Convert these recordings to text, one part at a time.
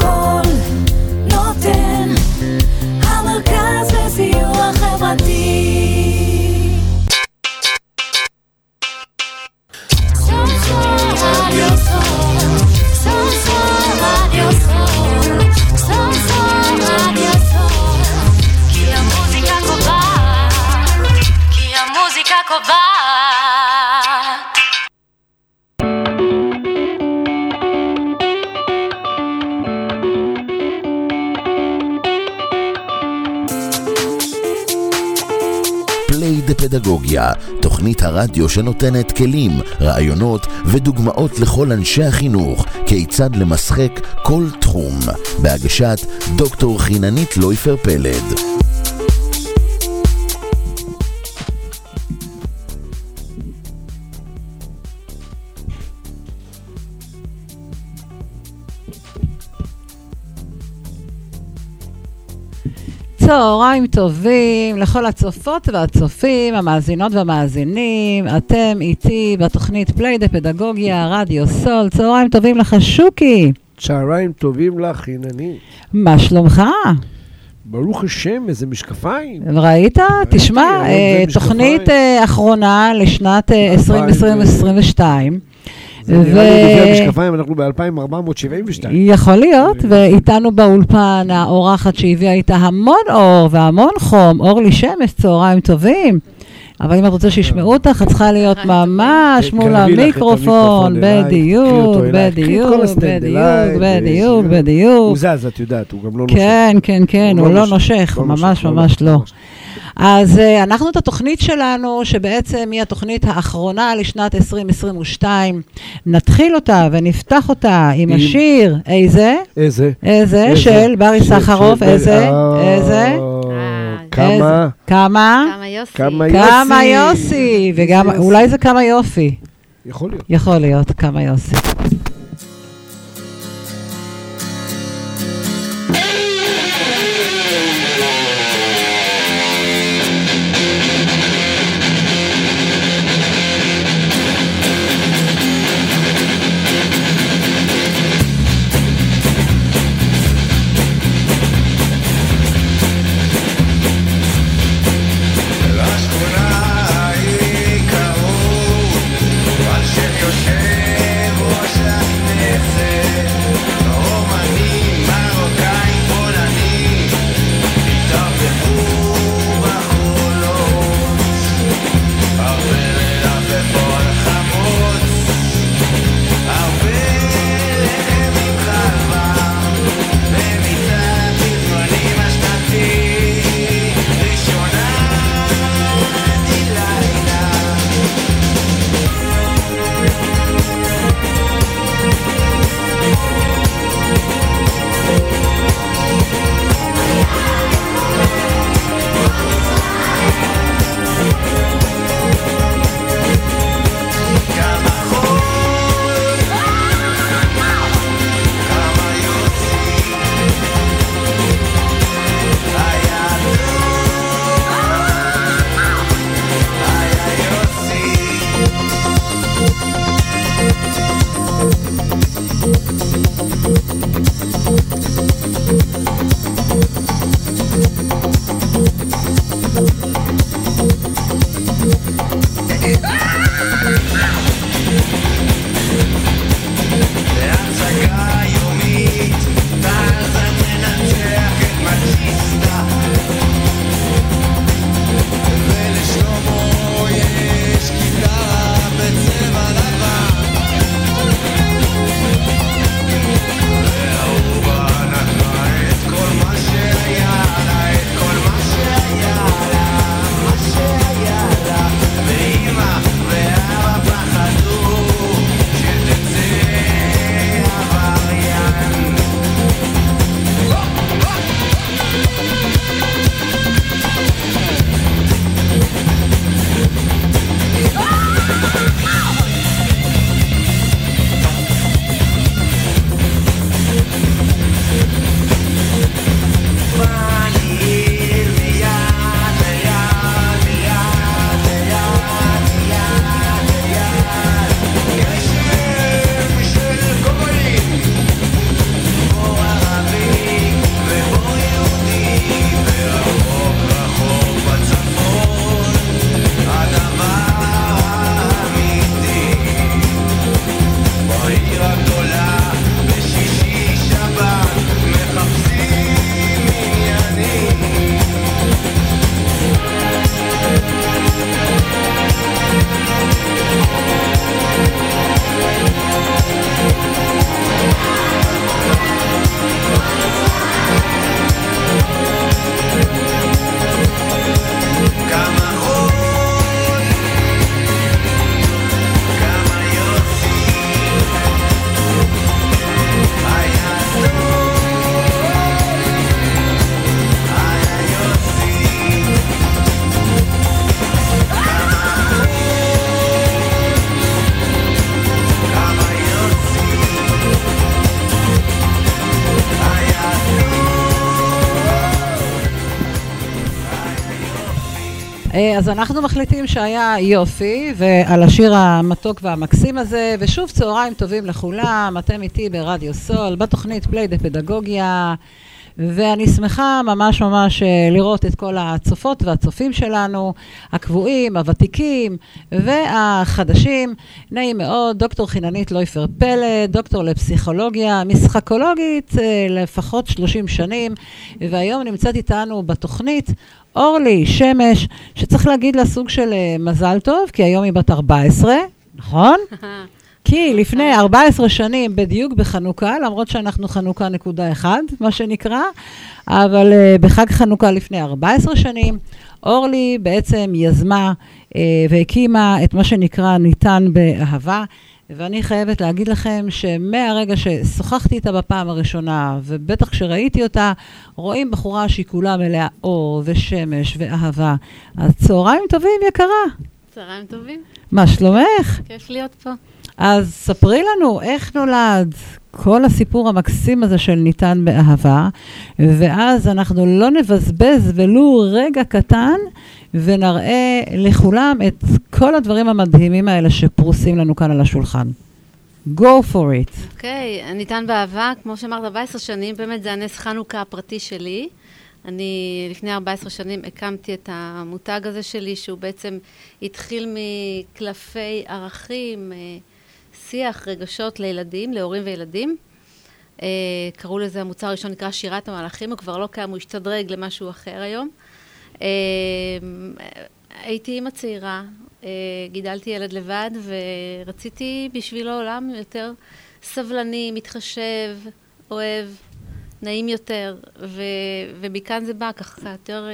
קול נותן, המרכז לסיוע חברתי. פליי דה פדגוגיה, תוכנית הרדיו שנותנת כלים, רעיונות ודוגמאות לכל אנשי החינוך כיצד למשחק כל תחום, בהגשת דוקטור חיננית לויפר פלד. צהריים טובים לכל הצופות והצופים, המאזינות והמאזינים. אתם איתי בתוכנית פליי דה פדגוגיה, רדיו סול. צהריים טובים לך, שוקי. צהריים טובים לך, חינני. מה שלומך? ברוך השם, איזה משקפיים. ראית? תשמע, אה. תוכנית אה, אחרונה לשנת אה, 2022. זה נראה לי לפי המשקפיים, אנחנו ב-2472. יכול להיות, ואיתנו באולפן האורחת שהביאה איתה המון אור והמון חום, אורלי שמש, צהריים טובים. אבל אם את רוצה שישמעו אותך, את צריכה להיות ממש כן, מול לך את המיקרופון, בדיוק, בדיוק, בדיוק, בדיוק, בדיוק. הוא זז, את יודעת, הוא גם לא נושך. כן, כן, כן, הוא לא נושך, לא ממש לא ממש לא. אז אה, אנחנו את התוכנית שלנו, שבעצם היא התוכנית האחרונה לשנת 2022, נתחיל אותה ונפתח אותה עם השיר, איזה? איזה? איזה? של ברי סחרוף, איזה? אה, איזה? כמה? כמה? כמה יוסי. כמה כמה יוסי. יוסי, וגם, יוסי. אולי זה כמה יופי. יכול להיות. יכול להיות, כמה יוסי. אז אנחנו מחליטים שהיה יופי, ועל השיר המתוק והמקסים הזה, ושוב צהריים טובים לכולם, אתם איתי ברדיו סול, בתוכנית פליי דה פדגוגיה, ואני שמחה ממש ממש אה, לראות את כל הצופות והצופים שלנו, הקבועים, הוותיקים והחדשים. נעים מאוד, דוקטור חיננית לויפר פלד, דוקטור לפסיכולוגיה, משחקולוגית אה, לפחות 30 שנים, והיום נמצאת איתנו בתוכנית אורלי שמש, שצריך להגיד לה סוג של אה, מזל טוב, כי היום היא בת 14, נכון? כי לפני 14 שנים, בדיוק בחנוכה, למרות שאנחנו חנוכה נקודה אחד, מה שנקרא, אבל uh, בחג חנוכה לפני 14 שנים, אורלי בעצם יזמה uh, והקימה את מה שנקרא ניתן באהבה. ואני חייבת להגיד לכם שמהרגע ששוחחתי איתה בפעם הראשונה, ובטח כשראיתי אותה, רואים בחורה שהיא כולה מלאה אור ושמש ואהבה. אז צהריים טובים, יקרה. צהריים טובים, מה שלומך? כיף להיות פה. אז ספרי לנו איך נולד כל הסיפור המקסים הזה של ניתן באהבה, ואז אנחנו לא נבזבז ולו רגע קטן, ונראה לכולם את כל הדברים המדהימים האלה שפרוסים לנו כאן על השולחן. Go for it. אוקיי, okay, ניתן באהבה, כמו שאמרת, 14 שנים, באמת זה הנס חנוכה הפרטי שלי. אני לפני 14 שנים הקמתי את המותג הזה שלי, שהוא בעצם התחיל מקלפי ערכים, אה, שיח, רגשות לילדים, להורים וילדים. אה, קראו לזה, המוצר הראשון נקרא שירת המלאכים, הוא כבר לא קיים, הוא השתדרג למשהו אחר היום. אה, הייתי אימא צעירה, אה, גידלתי ילד לבד ורציתי בשבילו עולם יותר סבלני, מתחשב, אוהב, נעים יותר, ו, ומכאן זה בא ככה יותר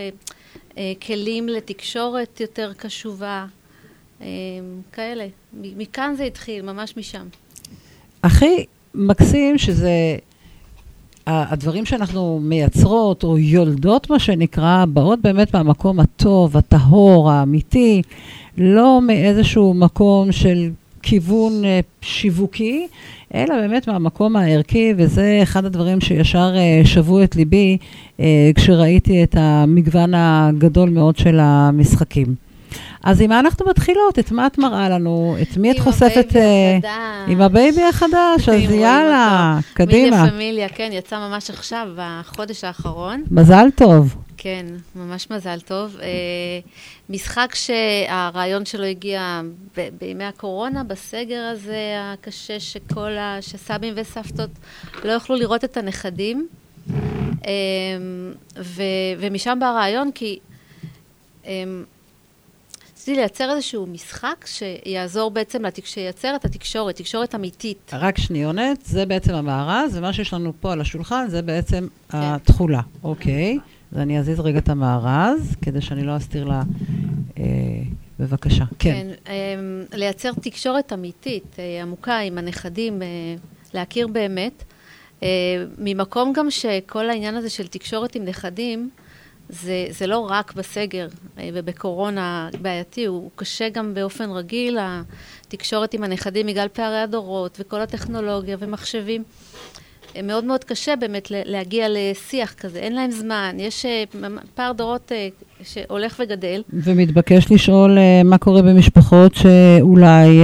כלים לתקשורת יותר קשובה, כאלה. מכאן זה התחיל, ממש משם. הכי מקסים שזה הדברים שאנחנו מייצרות, או יולדות, מה שנקרא, באות באמת מהמקום הטוב, הטהור, האמיתי, לא מאיזשהו מקום של כיוון אה, שיווקי, אלא באמת מהמקום הערכי, וזה אחד הדברים שישר אה, שבו את ליבי אה, כשראיתי את המגוון הגדול מאוד של המשחקים. אז עם מה אנחנו מתחילות? את מה את מראה לנו? את מי את חושפת? עם הבייבי החדש. עם הבייבי החדש, אז יאללה, קדימה. מילי פמיליה, כן, יצא ממש עכשיו, בחודש האחרון. מזל טוב. כן, ממש מזל טוב. אה, משחק שהרעיון שלו הגיע ב- בימי הקורונה, בסגר הזה הקשה, שכל ה... שסבים וסבתות לא יוכלו לראות את הנכדים. אה, ו- ומשם בא הרעיון, כי... רציתי לייצר איזשהו משחק שיעזור בעצם, לתק... שייצר את התקשורת, תקשורת אמיתית. רק שניונת, זה בעצם המארז, ומה שיש לנו פה על השולחן זה בעצם כן. התכולה, אוקיי? אז אני אזיז רגע את המארז, כדי שאני לא אסתיר לה... אה, בבקשה, כן. כן, אה, לייצר תקשורת אמיתית, אה, עמוקה עם הנכדים, אה, להכיר באמת. אה, ממקום גם שכל העניין הזה של תקשורת עם נכדים, זה, זה לא רק בסגר אה, ובקורונה בעייתי, הוא קשה גם באופן רגיל, התקשורת עם הנכדים בגלל פערי הדורות וכל הטכנולוגיה ומחשבים. אה, מאוד מאוד קשה באמת להגיע לשיח כזה, אין להם זמן, יש אה, פער דורות שהולך וגדל. ומתבקש לשאול מה קורה במשפחות שאולי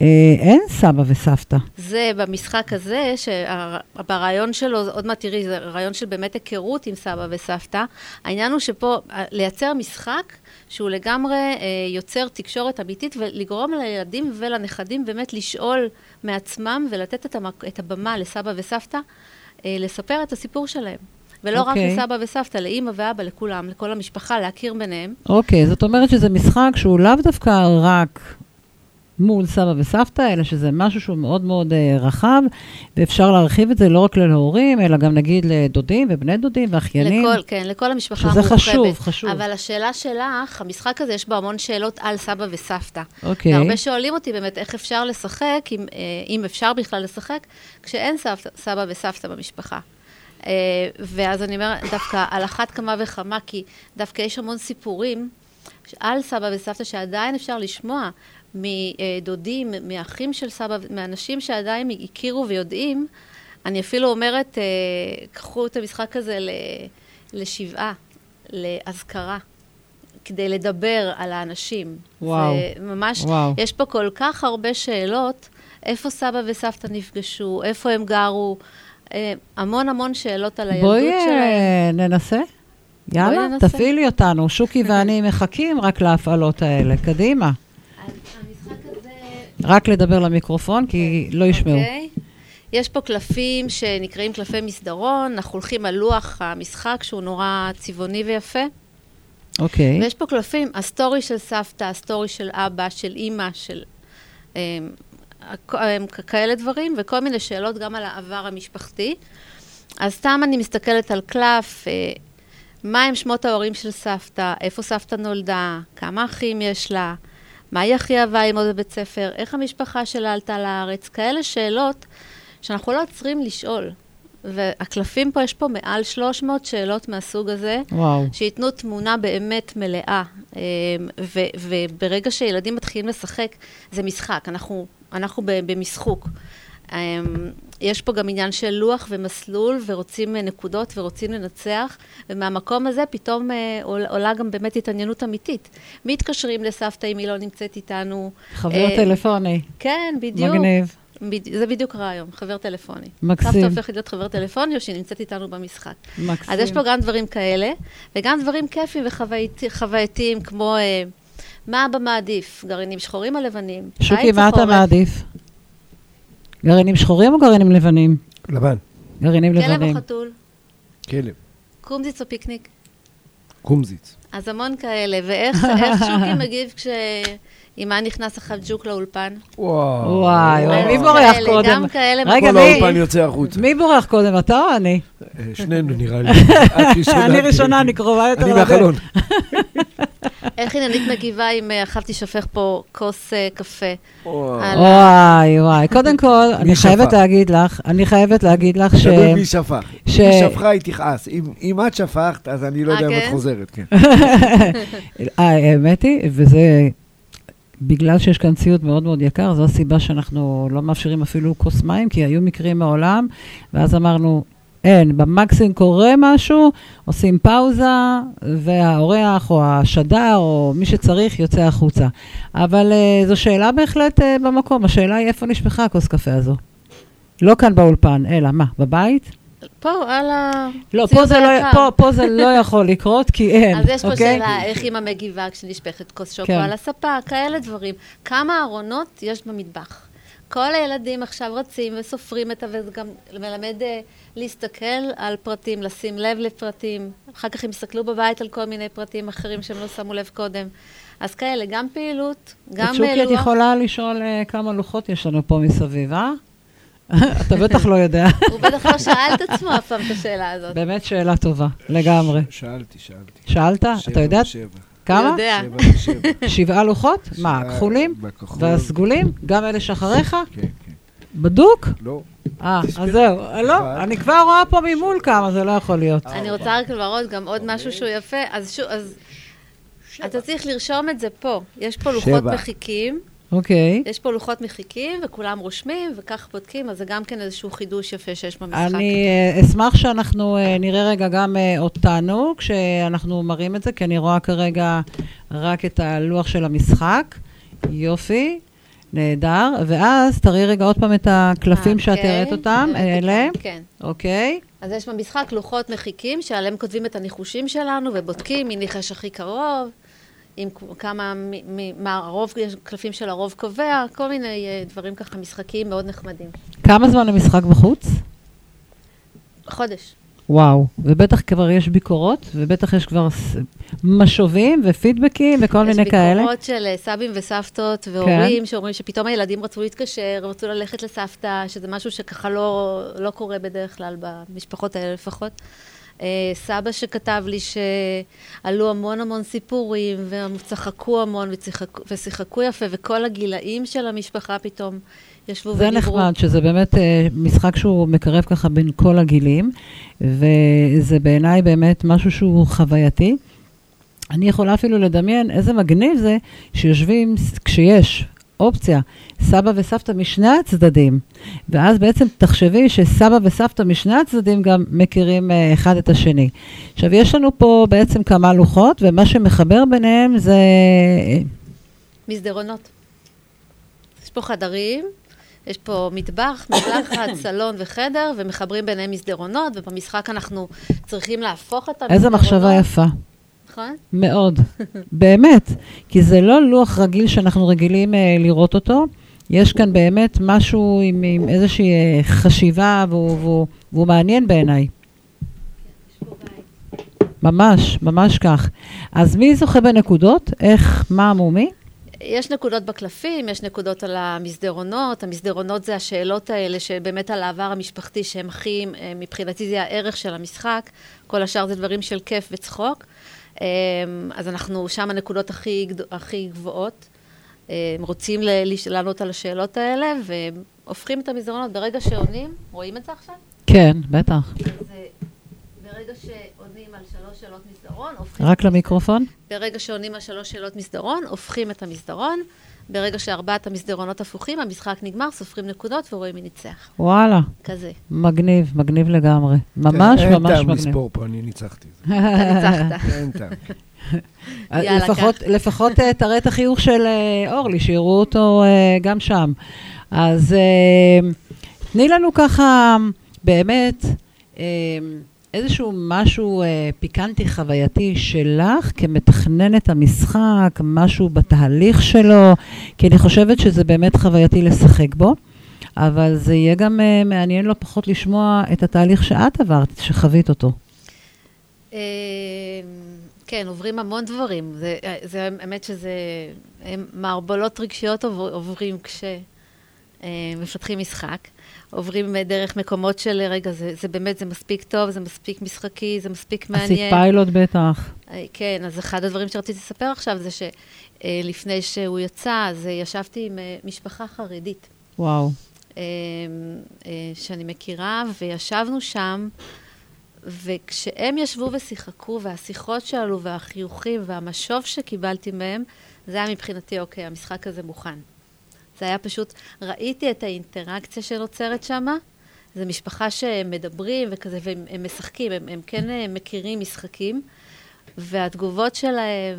אין סבא וסבתא. זה במשחק הזה, שברעיון שלו, עוד מעט תראי, זה רעיון של באמת היכרות עם סבא וסבתא. העניין הוא שפה, לייצר משחק שהוא לגמרי אה, יוצר תקשורת אמיתית ולגרום לילדים ולנכדים באמת לשאול מעצמם ולתת את, המק, את הבמה לסבא וסבתא, אה, לספר את הסיפור שלהם. ולא okay. רק אוקיי. לסבא וסבתא, לאימא ואבא, לכולם, לכל המשפחה, להכיר ביניהם. אוקיי, okay, זאת אומרת שזה משחק שהוא לאו דווקא רק מול סבא וסבתא, אלא שזה משהו שהוא מאוד מאוד uh, רחב, ואפשר להרחיב את זה לא רק להורים, אלא גם נגיד לדודים ובני דודים ואחיינים. לכל, כן, לכל המשפחה המורחבת. שזה חשוב, חשוב. אבל השאלה שלך, המשחק הזה, יש בו המון שאלות על סבא וסבתא. אוקיי. והרבה שואלים אותי באמת איך אפשר לשחק, אם, אה, אם אפשר בכלל לשחק, כשאין סבתא, סבא וסבתא במשפחה. Uh, ואז אני אומרת, דווקא על אחת כמה וכמה, כי דווקא יש המון סיפורים על סבא וסבתא שעדיין אפשר לשמוע. מדודים, מאחים של סבא, מאנשים שעדיין הכירו ויודעים, אני אפילו אומרת, אה, קחו את המשחק הזה לשבעה, לאזכרה. כדי לדבר על האנשים. וואו. זה ממש, וואו. יש פה כל כך הרבה שאלות, איפה סבא וסבתא נפגשו, איפה הם גרו, אה, המון המון שאלות על הילדות בואי שלהם. אה, ננסה. יאללה, ננסה. תפעילי אותנו. שוקי ואני מחכים רק להפעלות האלה. קדימה. רק לדבר למיקרופון, כי לא ישמעו. אוקיי. יש פה קלפים שנקראים קלפי מסדרון, אנחנו הולכים על לוח המשחק שהוא נורא צבעוני ויפה. אוקיי. ויש פה קלפים, הסטורי של סבתא, הסטורי של אבא, של אימא, של אה, כ- כאלה דברים, וכל מיני שאלות גם על העבר המשפחתי. אז סתם אני מסתכלת על קלף, אה, מה הם שמות ההורים של סבתא, איפה סבתא נולדה, כמה אחים יש לה, מה היא הכי אהבה ללמוד בבית ספר, איך המשפחה שלה עלתה לארץ, כאלה שאלות שאנחנו לא עוצרים לשאול. והקלפים פה, יש פה מעל 300 שאלות מהסוג הזה. וואו. שייתנו תמונה באמת מלאה. אמ, ו- וברגע שילדים מתחילים לשחק, זה משחק, אנחנו, אנחנו במשחוק. אמ, יש פה גם עניין של לוח ומסלול, ורוצים אה, נקודות ורוצים לנצח, ומהמקום הזה פתאום אה, עול- עולה גם באמת התעניינות אמיתית. מתקשרים לסבתא אם היא לא נמצאת איתנו. חבר אה, טלפוני. כן, בדיוק. מגניב. זה בדיוק הרעיון, חבר טלפוני. מקסים. סבתא הופכת להיות חבר טלפוני, או שהיא נמצאת איתנו במשחק. מקסים. אז יש פה גם דברים כאלה, וגם דברים כיפים וחווייתיים, כמו אה, מה אבא מעדיף, גרעינים שחורים או לבנים? שוקי, מה אתה? מעדיף? גרעינים שחורים או גרעינים לבנים? לבן, גרעינים כלב או לבנים. חתול? כלב, קומזיץ או פיקניק? קומזיץ. אז המון כאלה, ואיך איך שוקי מגיב כשאימה נכנס אחת ג'וק לאולפן? וואו. וואי, מי בורח קודם? גם כאלה. רגע, כל מי- האולפן יוצא החוצה. מי בורח קודם, אתה או אני? אה, שנינו נראה לי. אני ראשונה, אני קרובה יותר אני. מהחלון. איך עיננית מגיבה אם אה, עכשיו תשפך פה כוס אה, קפה? וואי, וואי. קודם כל, אני? חייבת להגיד לך, אני חייבת להגיד לך ש... תלוי מי שפך. אם היא שפכה, היא תכעס. אם- את שפכת, אז אני לא יודע אם את כן? חוזרת. כן. האמת היא, וזה בגלל שיש כאן ציוד מאוד מאוד יקר, זו הסיבה שאנחנו לא מאפשרים אפילו כוס מים, כי היו מקרים מעולם, ואז אמרנו, אין, במקסימום קורה משהו, עושים פאוזה, והאורח או השדר או מי שצריך יוצא החוצה. אבל uh, זו שאלה בהחלט uh, במקום, השאלה היא איפה נשפכה הכוס קפה הזו. לא כאן באולפן, אלא מה, בבית? פה, על ה... לא, פה זה לא. פה, פה זה לא יכול לקרות, כי אין, אז יש פה אוקיי? שאלה, איך אימא מגיבה כשנשפכת כוס שוקו כן. על הספה, כאלה דברים. כמה ארונות יש במטבח? כל הילדים עכשיו רצים וסופרים את ה... וזה גם מלמד אה, להסתכל על פרטים, לשים לב לפרטים. אחר כך הם יסתכלו בבית על כל מיני פרטים אחרים שהם לא שמו לב קודם. אז כאלה, גם פעילות, גם את שוקי, את לוח. יכולה לשאול אה, כמה לוחות יש לנו פה מסביב, אה? אתה בטח לא יודע. הוא בטח לא שאל את עצמו אף פעם את השאלה הזאת. באמת שאלה טובה, לגמרי. שאלתי, שאלתי. שאלת? שבע אתה יודע ושבע. כמה? יודע. שבע ושבע. שבעה לוחות? מה, שבעה כחולים? בכחול. והסגולים? גם אלה שאחריך? כן, כן. בדוק? לא. אה, אז זהו. אה, לא. אני כבר רואה פה ממול כמה, זה לא יכול להיות. אני רוצה רק להראות גם עוד משהו שהוא יפה. אז שוב, אז... אתה צריך לרשום את זה פה. יש פה לוחות שבע. מחיקים. אוקיי. יש פה לוחות מחיקים, וכולם רושמים, וכך בודקים, אז זה גם כן איזשהו חידוש יפה שיש במשחק. אני אה, אשמח שאנחנו אה, נראה רגע גם אה, אותנו, כשאנחנו מראים את זה, כי אני רואה כרגע רק את הלוח של המשחק. יופי, נהדר. ואז תראי רגע עוד פעם את הקלפים שאת אוקיי, הראית אותם, הראיתי אלה. כן. אוקיי. אז יש במשחק לוחות מחיקים, שעליהם כותבים את הניחושים שלנו, ובודקים מי ניחש הכי קרוב, עם כמה, מ- מ- מה הרוב, יש קלפים של הרוב קובע, כל מיני אה, דברים ככה משחקיים מאוד נחמדים. כמה זמן המשחק בחוץ? חודש. וואו, ובטח כבר יש ביקורות, ובטח יש כבר משובים ופידבקים וכל מיני כאלה. יש ביקורות של אה, סבים וסבתות והורים שאומרים שפתאום הילדים רצו להתקשר, רצו ללכת לסבתא, שזה משהו שככה לא, לא קורה בדרך כלל, במשפחות האלה לפחות. אה, סבא שכתב לי שעלו המון המון סיפורים, והם צחקו המון ושיחקו, ושיחקו יפה, וכל הגילאים של המשפחה פתאום ישבו זה ודיברו. נחמד, שזה באמת אה, משחק שהוא מקרב ככה בין כל הגילים, וזה בעיניי באמת משהו שהוא חווייתי. אני יכולה אפילו לדמיין איזה מגניב זה שיושבים, כשיש אופציה, סבא וסבתא משני הצדדים. ואז בעצם תחשבי שסבא וסבתא משני הצדדים גם מכירים אה, אחד את השני. עכשיו, יש לנו פה בעצם כמה לוחות, ומה שמחבר ביניהם זה... אה, מסדרונות. יש פה חדרים, יש פה מטבח, מקלחת, סלון וחדר, ומחברים ביניהם מסדרונות, ובמשחק אנחנו צריכים להפוך את המסדרונות. איזה מחשבה יפה. נכון? מאוד, באמת. כי זה לא לוח רגיל שאנחנו רגילים אה, לראות אותו. יש כאן באמת משהו עם, עם איזושהי אה, חשיבה, והוא, והוא, והוא מעניין בעיניי. ממש, ממש כך. אז מי זוכה בנקודות? איך, מה, מו, מי? יש נקודות בקלפים, יש נקודות על המסדרונות. המסדרונות זה השאלות האלה שבאמת על העבר המשפחתי שהם הכי, אה, מבחינתי זה הערך של המשחק. כל השאר זה דברים של כיף וצחוק. אה, אז אנחנו שם הנקודות הכי, הכי גבוהות. אה, רוצים ל- לש- לענות על השאלות האלה והופכים את המסדרונות. ברגע שעונים, רואים את זה עכשיו? כן, בטח. אז ברגע שעונים על שלוש שאלות מסדרון, הופכים... רק למיקרופון? ברגע שעונים על שלוש שאלות מסדרון, הופכים את המסדרון. ברגע שארבעת המסדרונות הפוכים, המשחק נגמר, סופרים נקודות ורואים מי ניצח. וואלה, כזה. מגניב, מגניב לגמרי. ממש אין ממש טעם מגניב. לספור פה, אני ניצחתי. אתה ניצחת. אין טעם. יאללה, לפחות, אה, תראה את החיוך של אה, אורלי, שיראו אותו אה, גם שם. אז אה, תני לנו ככה, באמת, אה, איזשהו משהו אה, פיקנטי חווייתי שלך כמתכננת המשחק, משהו בתהליך שלו, כי אני חושבת שזה באמת חווייתי לשחק בו. אבל זה יהיה גם אה, מעניין לא פחות לשמוע את התהליך שאת עברת, שחווית אותו. אה, כן, עוברים המון דברים. זה, זה האמת שזה אה, מערבולות רגשיות עובר, עוברים כשמפתחים משחק. עוברים אה, דרך מקומות של, רגע, זה, זה באמת, זה מספיק טוב, זה מספיק משחקי, זה מספיק מעניין. עשית פיילוט בטח. אה, כן, אז אחד הדברים שרציתי לספר עכשיו זה שלפני שהוא יצא, אז אה, ישבתי עם אה, משפחה חרדית. וואו. אה, אה, שאני מכירה, וישבנו שם, וכשהם ישבו ושיחקו, והשיחות שעלו, והחיוכים, והמשוב שקיבלתי מהם, זה היה מבחינתי, אוקיי, המשחק הזה מוכן. זה היה פשוט, ראיתי את האינטראקציה שנוצרת שם, זו משפחה שהם מדברים וכזה, והם הם משחקים, הם, הם כן אה, מכירים משחקים, והתגובות שלהם,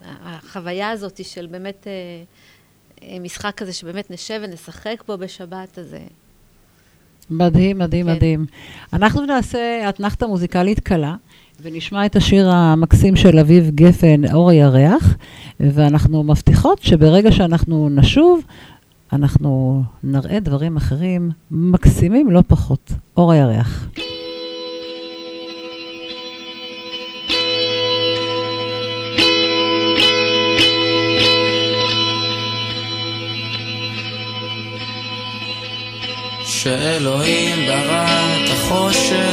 והחוויה הזאת של באמת... אה, אה, משחק כזה שבאמת נשב ונשחק בו בשבת, אז... מדהים, מדהים, כן. מדהים. אנחנו נעשה אתנחתא מוזיקלית קלה, ונשמע את השיר המקסים של אביב גפן, אור הירח, ואנחנו מבטיחות שברגע שאנחנו נשוב, אנחנו נראה דברים אחרים מקסימים לא פחות. אור הירח. שאלוהים ברא את החושך,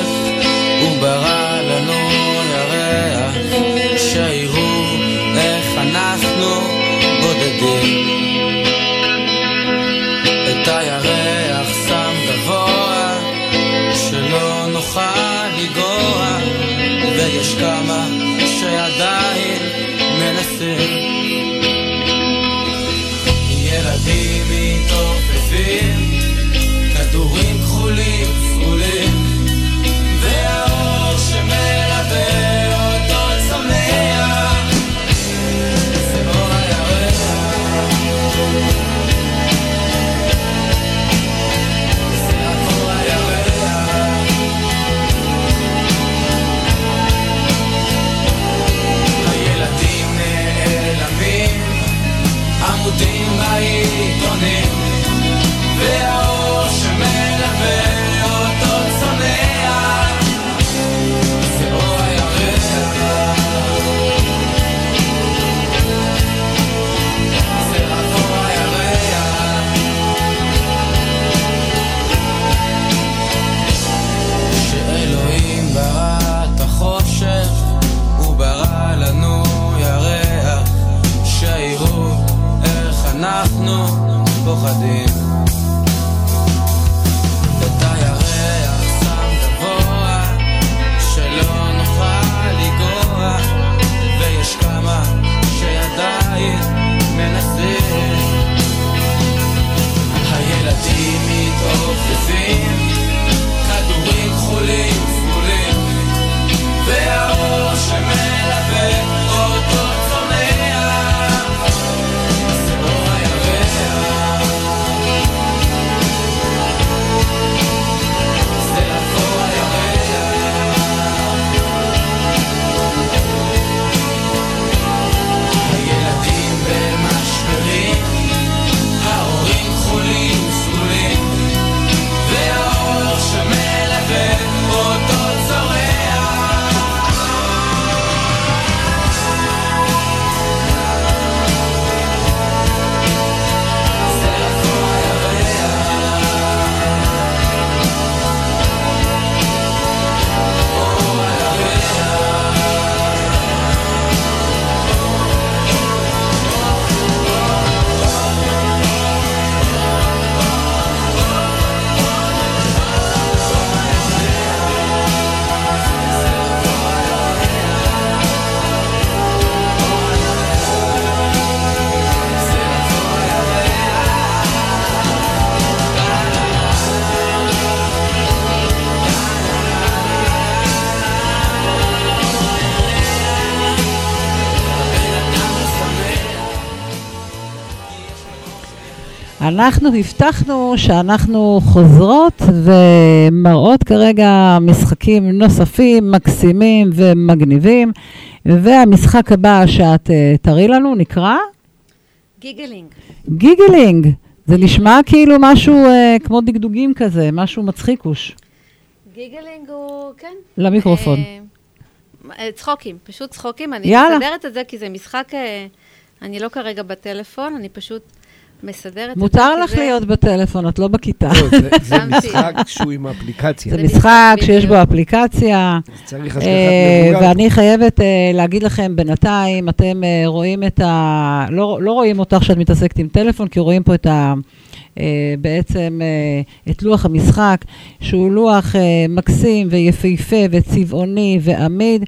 אנחנו הבטחנו שאנחנו חוזרות ומראות כרגע משחקים נוספים, מקסימים ומגניבים, והמשחק הבא שאת אה, תראי לנו נקרא גיגלינג. גיגלינג. זה נשמע כאילו משהו אה, כמו דגדוגים כזה, משהו מצחיקוש. גיגלינג הוא, כן. למיקרופון. אה, אה, צחוקים, פשוט צחוקים. אני יאללה. מסדרת את זה כי זה משחק, אה, אני לא כרגע בטלפון, אני פשוט מסדרת. מותר לך להיות בטלפון, את לא בכיתה. לא, זה-. משחק שהוא עם אפליקציה. זה משחק שיש בו. אפליקציה. צריך השגחת אה, מבוגר. ואני חייבת אה, להגיד לכם, בינתיים אתם אה, רואים את ה... לא, לא רואים אותך שאת מתעסקת עם טלפון, כי רואים פה את ה... אה, בעצם אה, את לוח המשחק, שהוא לוח אה, מקסים ויפהפה וצבעוני ועמיד.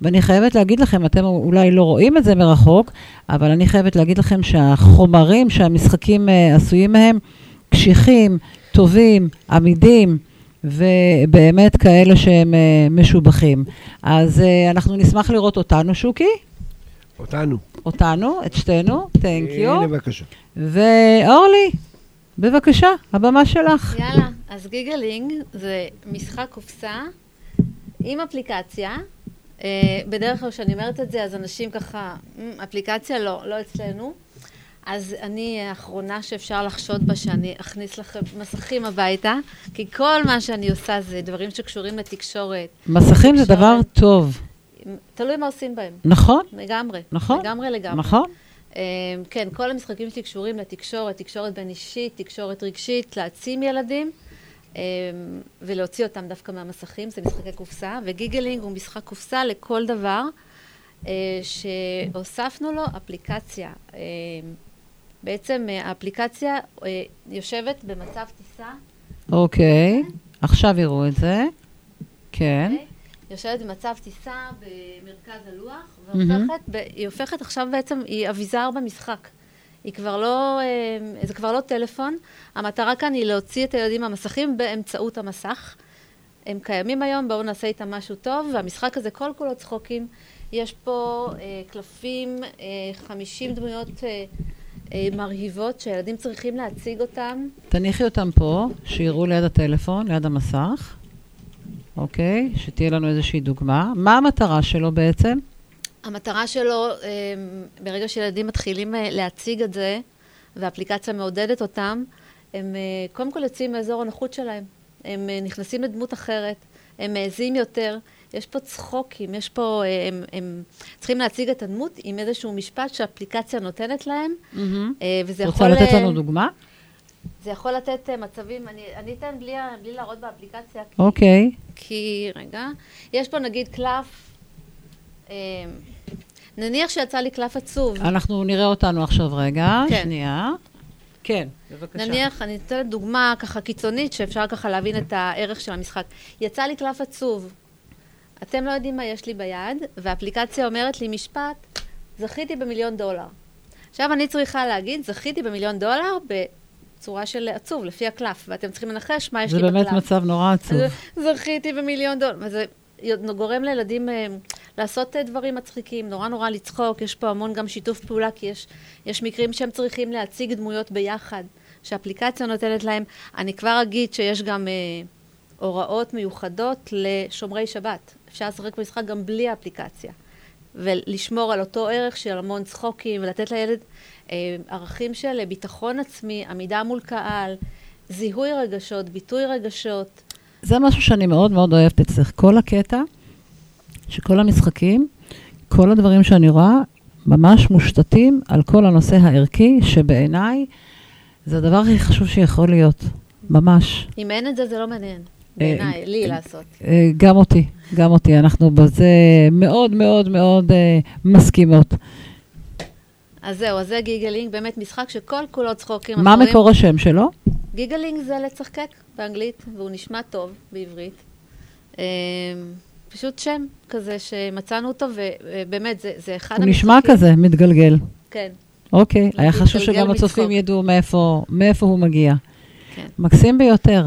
ואני חייבת להגיד לכם, אתם אולי לא רואים את זה מרחוק, אבל אני חייבת להגיד לכם שהחומרים שהמשחקים אה, עשויים מהם, קשיחים, טובים, עמידים, ובאמת כאלה שהם אה, משובחים. אז אה, אנחנו נשמח לראות אותנו, שוקי, אותנו. אותנו, את שתינו, תנק יו. הנה בבקשה. ואורלי, בבקשה, הבמה שלך. יאללה, אז גיגלינג זה משחק קופסה עם אפליקציה. אה, בדרך כלל כשאני אומרת את זה, אז אנשים ככה, "מ, אפליקציה לא, לא אצלנו. אז אני האחרונה שאפשר לחשוד בה שאני אכניס לכם מסכים הביתה, כי כל מה שאני עושה זה דברים שקשורים לתקשורת. מסכים זה תקשורת. דבר טוב, תלוי מה עושים בהם, נכון? לגמרי. נכון. לגמרי לגמרי. נכון? אה, כן, כל המשחקים שלי קשורים לתקשורת, תקשורת בין אישית, תקשורת רגשית, להעצים ילדים ולהוציא אותם דווקא מהמסכים, זה משחקי קופסה, וגיגלינג הוא משחק קופסה לכל דבר אה, שהוספנו לו אפליקציה. אה, בעצם אה, האפליקציה אה, יושבת במצב טיסה, אוקיי, עכשיו יראו את זה. כן. אוקיי? יושבת במצב טיסה במרכז הלוח, מהמם. והופכת, ב- היא הופכת עכשיו בעצם, היא אביזר במשחק. היא כבר לא, אה, זה כבר לא טלפון, המטרה כאן היא להוציא את הילדים מהמסכים באמצעות המסך. הם קיימים היום, בואו נעשה איתם משהו טוב, והמשחק הזה כל כולו צחוקים. יש פה אה, קלפים, אה, 50 דמויות אה, אה, מרהיבות שהילדים צריכים להציג אותם. תניחי אותם פה, שיראו ליד הטלפון, ליד המסך. אוקיי, שתהיה לנו איזושהי דוגמה. מה המטרה שלו בעצם? המטרה שלו, אה, ברגע שילדים מתחילים אה, להציג את זה, והאפליקציה מעודדת אותם, הם אה, קודם כל יוצאים מאזור הנוחות שלהם. הם נכנסים לדמות אחרת, הם מעזים יותר, יש פה צחוקים, יש פה... הם, הם צריכים להציג את הדמות עם איזשהו משפט שהאפליקציה נותנת להם, אה, וזה רוצה יכול... לתת אה, לנו דוגמה? זה יכול לתת מצבים, אני, אני אתן בלי, בלי להראות באפליקציה, אוקיי. כי, רגע, יש פה נגיד קלף, נניח שיצא לי קלף עצוב, אנחנו נראה אותנו עכשיו רגע. כן. שנייה. כן, בבקשה. נניח, אני אתן דוגמה ככה קיצונית, שאפשר ככה להבין את הערך של המשחק. יצא לי קלף עצוב, אתם לא יודעים מה יש לי ביד, והאפליקציה אומרת לי משפט, זכיתי במיליון דולר. עכשיו אני צריכה להגיד, זכיתי במיליון דולר בצורה של עצוב, לפי הקלף, ואתם צריכים לנחש מה יש זה לי באמת בקלף. מצב נורא עצוב. זכיתי במיליון דולר. וזה גורם לילדים אה, לעשות אה, דברים מצחיקים, נורא נורא לצחוק, יש פה המון גם שיתוף פעולה, כי יש, יש מקרים שהם צריכים להציג דמויות ביחד, שהאפליקציה נותנת להם. אני כבר אגיד שיש גם אה, הוראות מיוחדות לשומרי שבת. אפשר לשחק במשחק גם בלי האפליקציה. ולשמור על אותו ערך של המון צחוקים, ולתת לילד אה, ערכים של ביטחון עצמי, עמידה מול קהל, זיהוי רגשות, ביטוי רגשות. זה משהו שאני מאוד מאוד אוהבת אצלך. כל הקטע, שכל המשחקים, כל הדברים שאני רואה, ממש מושתתים על כל הנושא הערכי, שבעיניי זה הדבר הכי חשוב שיכול להיות. ממש. אם אין את זה, זה לא מעניין. בעיניי, לי לעשות. אה, גם אותי, גם אותי. אנחנו בזה מאוד מאוד מאוד אה, מסכימות. אז זהו, אז זה גיגלינג, באמת משחק שכל כולו צחוקים. מה מקור השם שלו? giggling זה לצחקק באנגלית, והוא נשמע טוב בעברית. פשוט שם כזה שמצאנו אותו, ובאמת, זה, זה אחד הוא המשחקים... נשמע כזה, מתגלגל. כן, אוקיי, היה חשוב שגם הצופים. ידעו מאיפה, מאיפה הוא מגיע. כן. מקסים ביותר.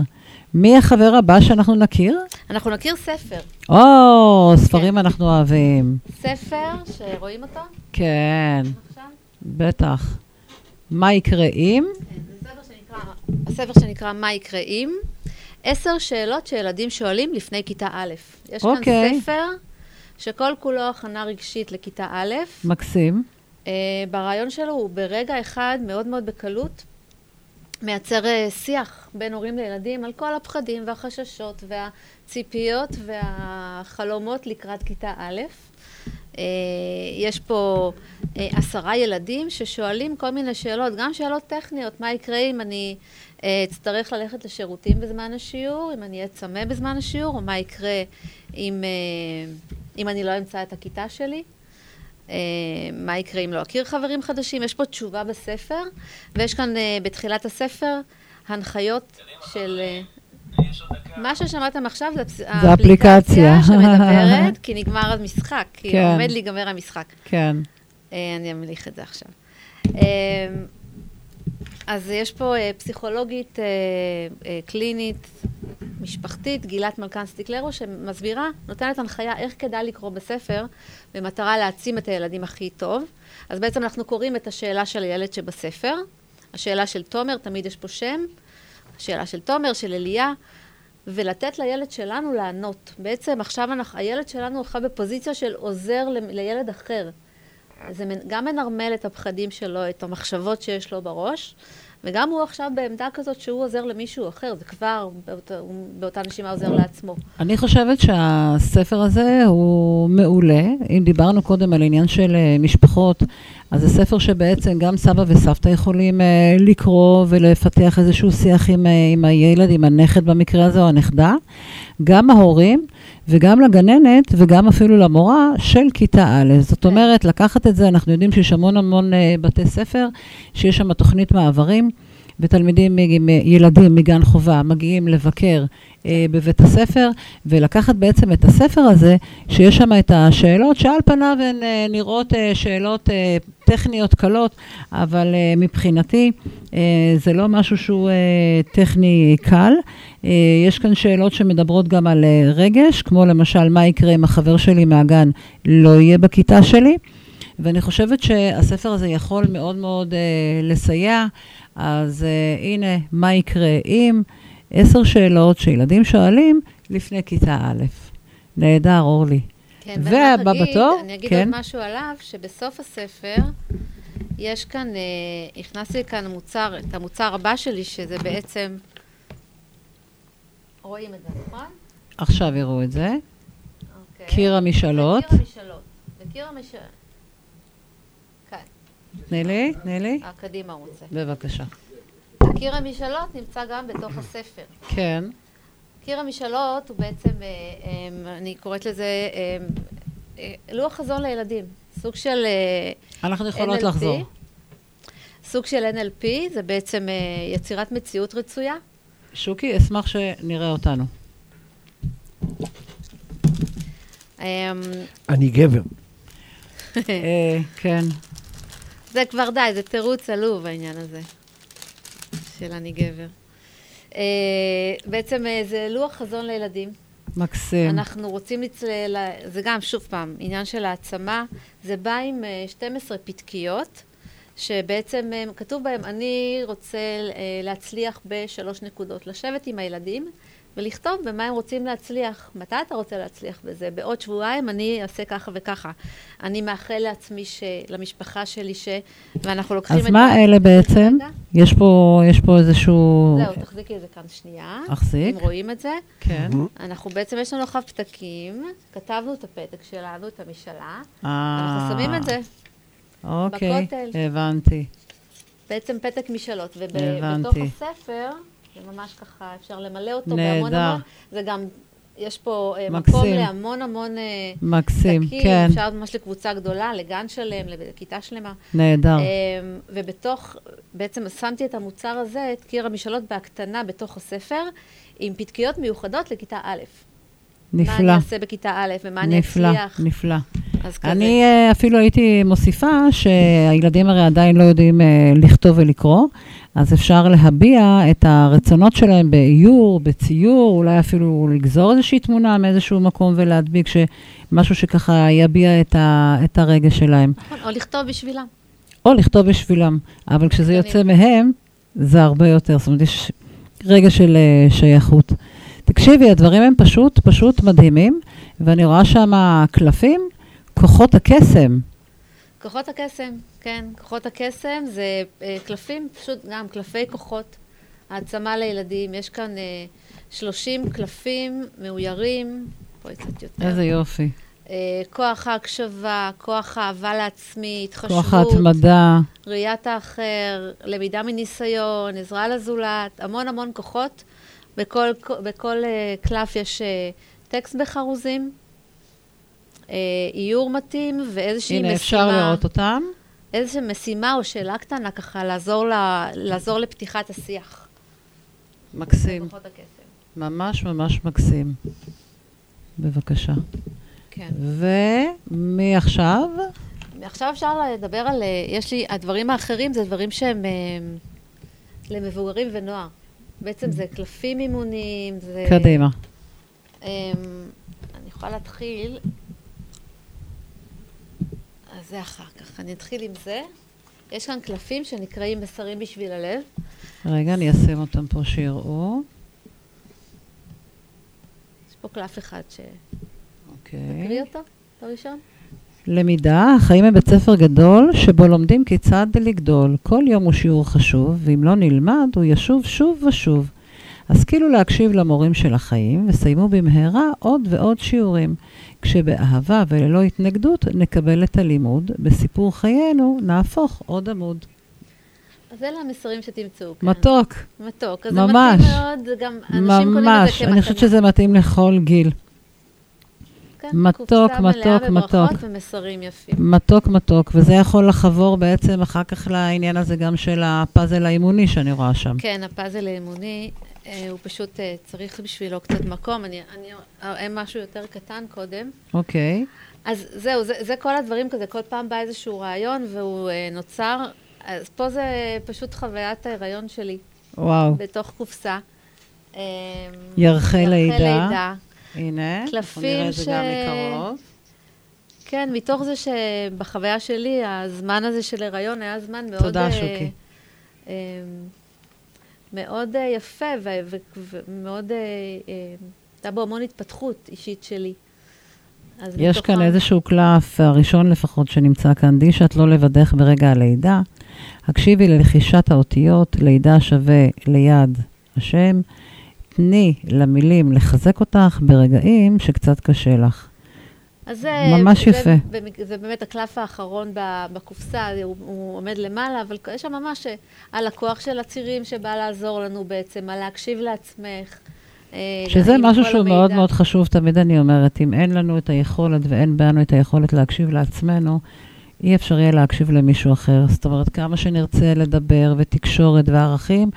מי החבר הבא שאנחנו נכיר? אנחנו נכיר ספר. או, ספרים אנחנו אוהבים. ספר שרואים אותו כן, עכשיו. בטח. מה יקרה אם? כן, זה ספר ספר שנקרא מה יקרה אם, עשר שאלות שילדים שואלים לפני כיתה א'. יש כאן אוקיי. ספר שכל כולו הכנה רגשית לכיתה א'. מקסים. אה, ברעיון שלו הוא ברגע אחד, מאוד מאוד בקלות, מייצר אה, שיח בין הורים לילדים על כל הפחדים והחששות והציפיות והחלומות לקראת כיתה א'. אה, יש פה אה, עשרה ילדים ששואלים כל מיני שאלות, גם שאלות טכניות, מה יקרה אם אני אצטרך ללכת לשירותים בזמן השיעור, אם אני אהיה צמא בזמן השיעור, או מה יקרה אם, אה, אם אני לא אמצא את הכיתה שלי. אה, מה יקרה אם לא אכיר חברים חדשים. יש פה תשובה בספר, ויש כאן אה, בתחילת הספר הנחיות של... אה, מה ששמעתם עכשיו זה. האפליקציה שמדברת, כי נגמר המשחק, כי כן. עומד להיגמר המשחק. כן. אה, אני אמליך את זה עכשיו. אז יש פה אה, פסיכולוגית אה, אה, קלינית, משפחתית, גילת מלכן סטיקלרו, שמסבירה, נותנת הנחיה איך כדאי לקרוא בספר, במטרה להעצים את הילדים הכי טוב. אז בעצם אנחנו קוראים את השאלה של הילד שבספר, השאלה של תומר, תמיד יש פה שם, השאלה של תומר, של אליה, ולתת לילד שלנו לענות. בעצם עכשיו אנחנו, הילד שלנו עכשיו בפוזיציה של עוזר לילד אחר. זה גם מנרמל את הפחדים שלו, את המחשבות שיש לו בראש, וגם הוא עכשיו בעמדה כזאת שהוא עוזר למישהו אחר, זה כבר באותה, הוא באותה נשימה עוזר לעצמו. אני חושבת שהספר הזה הוא מעולה. אם דיברנו קודם על עניין של אה, משפחות, אז זה ספר שבעצם גם סבא וסבתא יכולים אה, לקרוא ולפתח איזשהו שיח עם, אה, עם הילד, עם הנכד במקרה הזה, או הנכדה. גם ההורים וגם לגננת וגם אפילו למורה של כיתה א'. זאת אומרת, לקחת את זה, אנחנו יודעים שיש המון המון אה, בתי ספר, שיש שם תוכנית מעברים. ותלמידים, ילדים מגן חובה מגיעים לבקר אה, בבית הספר, ולקחת בעצם את הספר הזה, שיש שם את השאלות, שעל פניו הן אה, נראות אה, שאלות אה, טכניות קלות, אבל אה, מבחינתי אה, זה לא משהו שהוא אה, טכני קל. אה, יש כאן שאלות שמדברות גם על אה, רגש, כמו למשל, מה יקרה אם החבר שלי מהגן לא יהיה בכיתה שלי? ואני חושבת שהספר הזה יכול מאוד מאוד אה, לסייע. אז אה, הנה, מה יקרה אם? עשר שאלות שילדים שואלים לפני כיתה א'. נהדר, אורלי. כן, והבא בתור, אני אגיד כן. עוד משהו עליו, שבסוף הספר יש כאן, אה, הכנסתי כאן מוצר, את המוצר הבא שלי, שזה בעצם, רואים את זה, נכון? עכשיו יראו את זה. אוקיי. קיר המשאלות. קיר המשאלות. זה קיר המשאלות. תני לי, תני לי. אה, קדימה הוא רוצה. בבקשה. קיר המשאלות נמצא גם בתוך הספר. כן. קיר המשאלות הוא בעצם, אה, אה, אני קוראת לזה לוח חזון לילדים. סוג של אנחנו יכולות NLP. לחזור. סוג של NLP, זה בעצם יצירת מציאות רצויה. שוקי, אשמח שנראה אותנו. אה, אני גבר. כן. זה כבר די, זה תירוץ עלוב העניין הזה, של אני גבר. אה, בעצם אה, זה לוח חזון לילדים. מקסים. אנחנו רוצים לצל... זה גם, שוב פעם, עניין של העצמה. זה בא עם אה, 12 פתקיות, שבעצם אה, כתוב בהם, אני רוצה אה, להצליח בשלוש נקודות. לשבת עם הילדים ולכתוב במה הם רוצים להצליח. מתי אתה רוצה להצליח בזה? בעוד שבועיים אני אעשה ככה וככה. אני מאחל לעצמי, ש... למשפחה שלי, ש... ואנחנו לוקחים אז את... מה זה- אלה בעצם? יש פה, יש פה איזשהו... זהו, תחזיקי את זה כאן שנייה. אחזיק. אם רואים את זה. כן. אנחנו בעצם, יש לנו עכשיו פתקים, כתבנו את הפתק שלנו, את המשאלה, אה, אנחנו שמים את זה, אוקיי. הבנתי. בעצם פתק משאלות. ובתוך הספר, זה ממש ככה, אפשר למלא אותו בהמון נהדר. המון, זה גם, יש פה אה, מקסים. מקום להמון המון אה, מקסים, פתקים, כן, אפשר ממש לקבוצה גדולה, לגן שלם, לכיתה שלמה. נהדר. אה, ובתוך, בעצם שמתי את המוצר הזה, את קיר המשאלות בהקטנה בתוך הספר, עם פתקיות מיוחדות לכיתה א'. מה נפלא, אני אעשה בכיתה א' ומה אני נפלא, אצליח. נפלא. כזה. אני אה, אפילו הייתי מוסיפה שהילדים הרי עדיין לא יודעים אה, לכתוב ולקרוא, אז אפשר להביע את הרצונות שלהם באיור, בציור, אולי אפילו לגזור איזושהי תמונה מאיזשהו מקום ולהדביק ש... משהו שככה יביע את, ה... את הרגש שלהם. נכון, או לכתוב בשבילם. או לכתוב בשבילם, אבל כשזה. יוצא מהם, זה הרבה יותר. זאת אומרת, יש רגע של אה, שייכות. תקשיבי, הדברים הם פשוט, פשוט מדהימים, ואני רואה שם קלפים, כוחות הקסם. כוחות הקסם, כן, כוחות הקסם זה אה, קלפים, פשוט גם קלפי כוחות, העצמה לילדים. יש כאן אה, 30 קלפים מאוירים, פה קצת יותר. איזה יופי. אה, כוח ההקשבה, כוח האהבה לעצמי, התחשבות, כוח ההתמדה. ראיית האחר, למידה מניסיון, עזרה לזולת, המון המון כוחות. בכל, בכל uh, קלף יש uh, טקסט בחרוזים, uh, איור מתאים ואיזושהי הנה, משימה. אפשר לראות אותם. איזושהי משימה או שאלה קטנה ככה לעזור, לה, לעזור לפתיחת השיח. מקסים. ממש ממש מקסים. בבקשה. כן. ומי עכשיו? עכשיו אפשר לדבר על, יש לי, הדברים האחרים זה דברים שהם למבוגרים ונוער. בעצם זה קלפים אימוניים, זה... קדימה. אמ, אני יכולה להתחיל, אז זה אחר כך. אני אתחיל עם זה. יש כאן קלפים שנקראים מסרים בשביל הלב. רגע, אני אשים אותם פה שיראו. יש פה קלף אחד ש... אוקיי. תקריא אותו, הראשון. למידה, החיים הם בית ספר גדול, שבו לומדים כיצד לגדול. כל יום הוא שיעור חשוב, ואם לא נלמד, הוא ישוב שוב ושוב. השכילו להקשיב למורים של החיים, וסיימו במהרה עוד ועוד שיעורים. כשבאהבה וללא התנגדות נקבל את הלימוד, בסיפור חיינו נהפוך עוד עמוד. אז אלה המסרים שתמצאו כאן. מתוק, מתוק. אז ממש. זה מתאים מאוד, גם אנשים קוראים לזה ממש. כמתנה. אני חושבת שזה מתאים לכל גיל. כן, מתוק, מתוק, מתוק. ומסרים יפים. מתוק מתוק, וזה יכול לחבור בעצם אחר כך לעניין הזה גם של הפאזל האימוני שאני רואה שם. כן, הפאזל האמוני, אה, הוא פשוט אה, צריך בשבילו קצת מקום. אני אני אראה משהו יותר קטן קודם. אוקיי. אז זהו, זה, זה כל הדברים כזה, כל פעם בא איזשהו רעיון והוא אה, נוצר. אז פה זה פשוט חוויית ההיריון שלי, וואו. בתוך קופסה. אה, ירחי לידה. לידה. הנה, קלפים נראה את זה ש- גם מקרוב. כן, מתוך זה שבחוויה שלי, הזמן הזה של הריון היה זמן מאוד... תודה, אה, שוקי. אה, מאוד אה, יפה ומאוד... אה, הייתה בו המון התפתחות אישית שלי. יש כאן איזשהו קלף, הראשון לפחות שנמצא כאן, די שאת לא לבדך ברגע הלידה. הקשיבי ללחישת האותיות, לידה שווה ליד השם. תני למילים לחזק אותך ברגעים שקצת קשה לך. אז זה, ממש זה, יפה. זה, זה באמת הקלף האחרון בקופסה, הוא, הוא עומד למעלה, אבל יש שם ממש אה, על הכוח של הצירים שבא לעזור לנו בעצם, על להקשיב לעצמך. אה, שזה משהו שהוא המידע. מאוד מאוד חשוב, תמיד אני אומרת, אם אין לנו את היכולת ואין בנו את היכולת להקשיב לעצמנו, אי אפשר יהיה להקשיב למישהו אחר. זאת אומרת, כמה שנרצה לדבר ותקשורת וערכים,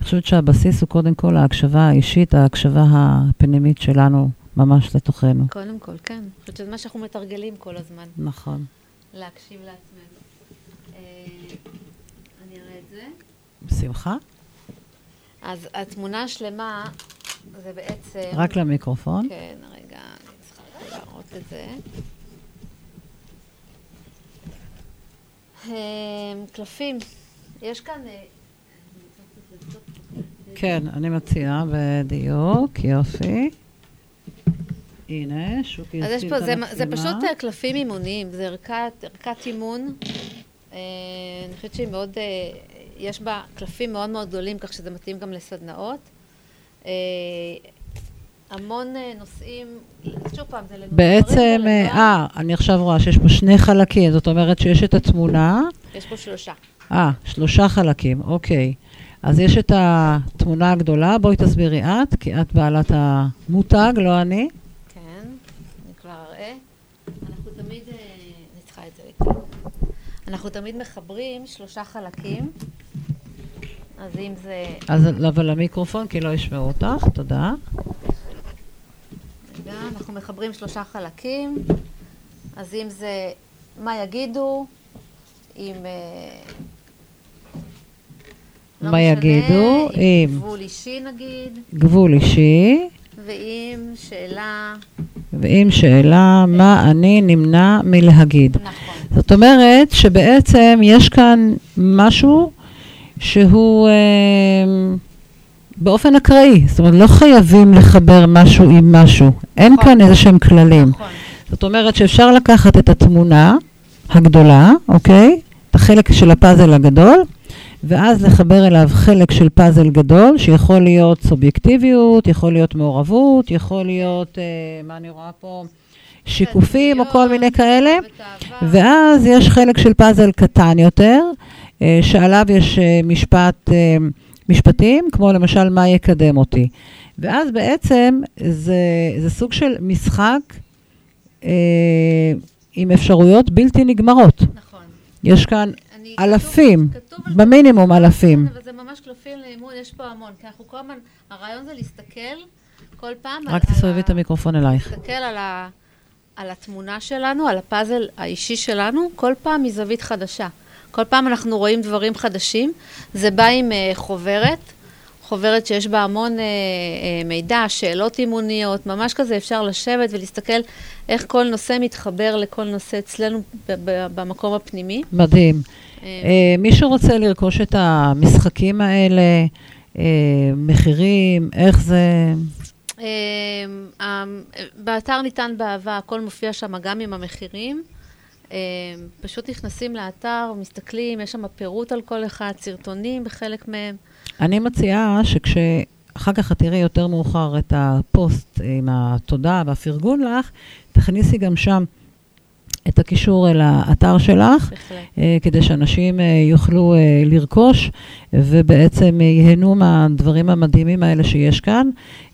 אני חושבת שהבסיס הוא קודם כל ההקשבה האישית, ההקשבה הפנימית שלנו ממש לתוכנו. קודם כל, כן. אני חושבת שזה מה שאנחנו מתרגלים כל הזמן, נכון. להקשיב לעצמנו. אה, אני אראה את זה. בשמחה. אז התמונה השלמה זה בעצם... רק למיקרופון. כן, רגע, אני צריכה להראות את זה. אה, קלפים. יש כאן... כן, אני מציעה בדיוק, יופי. הנה, שוקי אז יש פה, את זה, המצלמה. זה פשוט אה, קלפים אימוניים, זה ערכת, ערכת אימון. אה, אני חושבת שהיא מאוד, אה, יש בה קלפים מאוד מאוד גדולים, כך שזה מתאים גם לסדנאות. אה, המון נושאים, שוב פעם, זה למבוגרים בעצם, ולנוער. אה, אני עכשיו רואה שיש פה שני חלקים, זאת אומרת שיש את התמונה, יש פה שלושה. אה, שלושה חלקים, אוקיי. אז יש את התמונה הגדולה, בואי תסבירי את, כי את בעלת המותג, לא אני. כן, אני כבר אראה. אנחנו תמיד, אה, אני צריכה את זה לכאן. אנחנו תמיד מחברים שלושה חלקים. אז אם זה, אז אבל למיקרופון, כי לא ישמעו אותך, תודה. רגע, אנחנו מחברים שלושה חלקים. אז אם זה מה יגידו, אם... לא מה יגידו, אם גבול אישי נגיד, גבול אישי, ואם שאלה... ועם שאלה, מה אני נמנע מלהגיד. נכון. זאת אומרת שבעצם יש כאן משהו שהוא אה, באופן אקראי. זאת אומרת, לא חייבים לחבר משהו עם משהו. אין נכון. כאן איזה שהם כללים. נכון. זאת אומרת שאפשר לקחת את התמונה הגדולה, אוקיי? את החלק של הפאזל הגדול, ואז לחבר אליו חלק של פאזל גדול, שיכול להיות סובייקטיביות, יכול להיות מעורבות, יכול להיות, אה, מה אני רואה פה? שיקופים או כל מיני כאלה. ואז יש חלק של פאזל קטן יותר, אה, שעליו יש אה, משפט, אה, משפטים, כמו למשל מה יקדם אותי. ואז בעצם זה, זה סוג של משחק אה, עם אפשרויות בלתי נגמרות. נכון. יש כאן אלפים, במינימום אלפים. אבל זה ממש קלפים לאימון, יש פה המון. כי אנחנו כל הזמן, הרעיון זה להסתכל כל פעם רק תסובבי את המיקרופון אלייך. להסתכל על, ה, על התמונה שלנו, על הפאזל האישי שלנו, כל פעם מזווית חדשה. כל פעם אנחנו רואים דברים חדשים. זה בא עם uh, חוברת, חוברת שיש בה המון uh, uh, מידע, שאלות אימוניות, ממש כזה אפשר לשבת ולהסתכל איך כל נושא מתחבר לכל נושא אצלנו ב- ב- במקום הפנימי. מדהים. אה, אה, מי שרוצה לרכוש את המשחקים האלה, אה, מחירים, איך זה... אמ, אמ, באתר ניתן באהבה, הכל מופיע שם גם עם המחירים. פשוט נכנסים לאתר, מסתכלים, יש שם פירוט על כל אחד, סרטונים בחלק מהם. אני מציעה שכשאחר כך את תראי יותר מאוחר את הפוסט עם התודה והפרגון לך, תכניסי גם שם את הקישור אל האתר שלך, בהחלט. אה, כדי שאנשים אה, יוכלו אה, לרכוש ובעצם ייהנו מהדברים המדהימים האלה שיש כאן.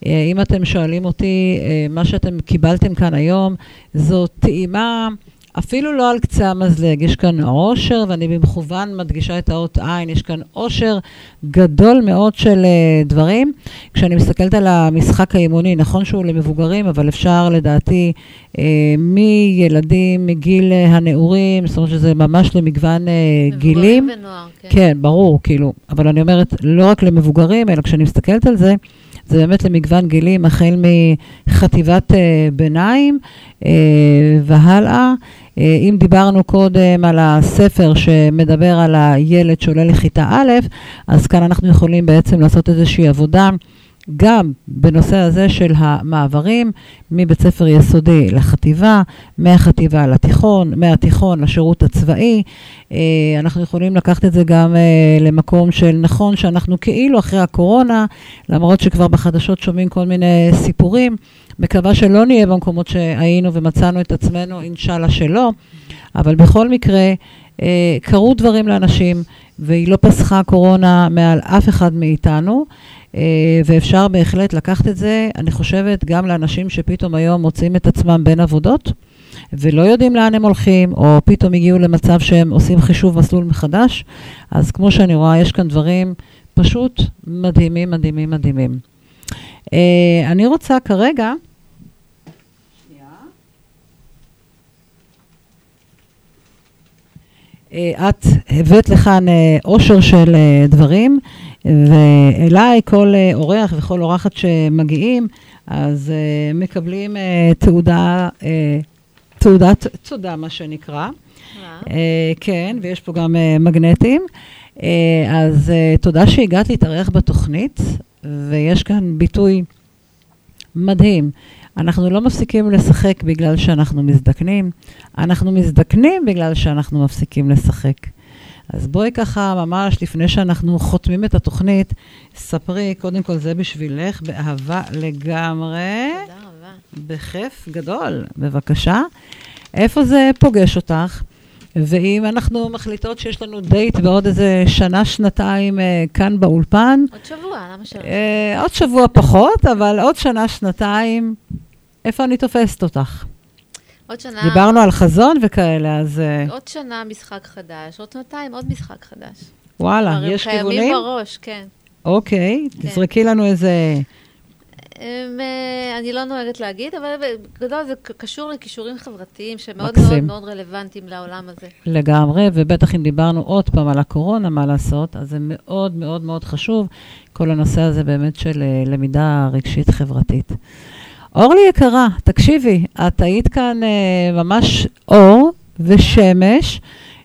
אה, אם אתם שואלים אותי, אה, מה שאתם קיבלתם כאן היום זו טעימה... אפילו לא על קצה המזלג, יש כאן עושר, ואני במכוון מדגישה את האות עין, יש כאן עושר גדול מאוד של uh, דברים. כשאני מסתכלת על המשחק האימוני, נכון שהוא למבוגרים, אבל אפשר לדעתי uh, מילדים, מגיל uh, הנעורים, זאת אומרת שזה ממש למגוון uh, גילים. מבוגרים ונוער, כן. כן, ברור, כאילו, אבל אני אומרת, לא רק למבוגרים, אלא כשאני מסתכלת על זה, זה באמת למגוון גילים, החל מחטיבת uh, ביניים uh, והלאה. Uh, אם דיברנו קודם על הספר שמדבר על הילד שעולה לכיתה א', אז כאן אנחנו יכולים בעצם לעשות איזושהי עבודה. גם בנושא הזה של המעברים מבית ספר יסודי לחטיבה, מהחטיבה לתיכון, מהתיכון לשירות הצבאי. אה, אנחנו יכולים לקחת את זה גם אה, למקום של נכון שאנחנו כאילו אחרי הקורונה, למרות שכבר בחדשות שומעים כל מיני סיפורים. מקווה שלא נהיה במקומות שהיינו ומצאנו את עצמנו, אינשאללה שלא, אבל בכל מקרה, אה, קרו דברים לאנשים, והיא לא פסחה קורונה מעל אף אחד מאיתנו. אה, ואפשר בהחלט לקחת את זה, אני חושבת, גם לאנשים שפתאום היום מוצאים את עצמם בין עבודות, ולא יודעים לאן הם הולכים, או פתאום הגיעו למצב שהם עושים חישוב מסלול מחדש. אז כמו שאני רואה, יש כאן דברים פשוט מדהימים, מדהימים, מדהימים. אה, אני רוצה כרגע... אה, את הבאת לכאן אה, עושר של אה, דברים, ואליי כל אה, אורח וכל אורחת שמגיעים, אז אה, מקבלים אה, תעודה, תעודת תודה, מה שנקרא. אה, כן, ויש פה גם מגנטים. אז תודה שהגעת להתארח בתוכנית, ויש כאן ביטוי מדהים. אנחנו לא מפסיקים לשחק בגלל שאנחנו מזדקנים, אנחנו מזדקנים בגלל שאנחנו מפסיקים לשחק. אז בואי ככה, ממש לפני שאנחנו חותמים את התוכנית, ספרי, קודם כל זה בשבילך, באהבה לגמרי, תודה רבה. בכיף גדול, בבקשה. איפה זה פוגש אותך? ואם אנחנו מחליטות שיש לנו דייט בעוד איזה שנה, שנתיים אה, כאן באולפן, עוד שבוע, למה שלא? אה, עוד שבוע פחות, אבל עוד שנה, שנתיים, איפה אני תופסת אותך? עוד שנה... דיברנו על חזון וכאלה, אז אה, עוד שנה משחק חדש, עוד שנתיים עוד משחק חדש. וואלה, יש קיימים כיוונים? בראש, כן. אוקיי, כן. תזרקי לנו איזה... הם, אה, אני לא נוהגת להגיד, אבל בגדול זה קשור לכישורים חברתיים שמאוד מקסים. מאוד מאוד רלוונטיים לעולם הזה. לגמרי, ובטח אם דיברנו עוד פעם על הקורונה, מה לעשות, אז זה מאוד מאוד מאוד חשוב, כל הנושא הזה באמת של אה, למידה רגשית חברתית. אורלי יקרה, תקשיבי, את היית כאן אה, ממש אור, ושמש.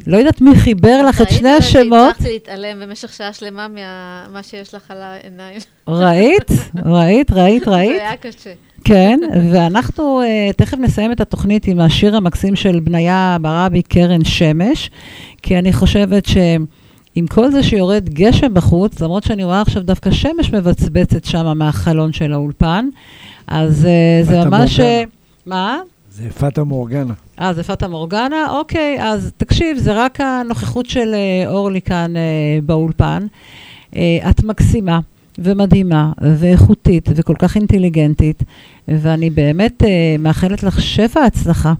לא יודעת מי חיבר לך את שני השמות. ראית שהצלחתי להתעלם במשך שעה שלמה ממה שיש לך על העיניים. ראית? ראית? ראית? ראית? זה היה קשה. כן, ואנחנו uh, תכף נסיים את התוכנית עם השיר המקסים של בניה ברבי, קרן שמש, כי אני חושבת שעם כל זה שיורד גשם בחוץ, למרות שאני רואה עכשיו דווקא שמש מבצבצת שם מהחלון של האולפן, אז uh, זה ממש... מורגנה. מה? זה פטה מורגנה. אה, זה פטה מורגנה? אוקיי, אז תקשיב, זה רק הנוכחות של אה, אורלי כאן אה, באולפן. אה, את מקסימה ומדהימה ואיכותית וכל כך אינטליגנטית, ואני באמת אה, מאחלת לך שפע הצלחה,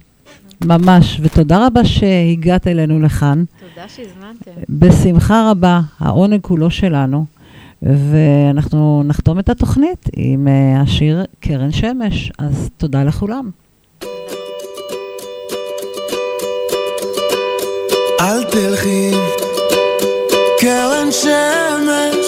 ממש, ותודה רבה שהגעת אלינו לכאן. תודה שהזמנתם. בשמחה רבה, העונג כולו שלנו, ואנחנו נחתום את התוכנית עם אה, השיר קרן שמש, אז תודה לכולם. אל תלכי, קרן שמש,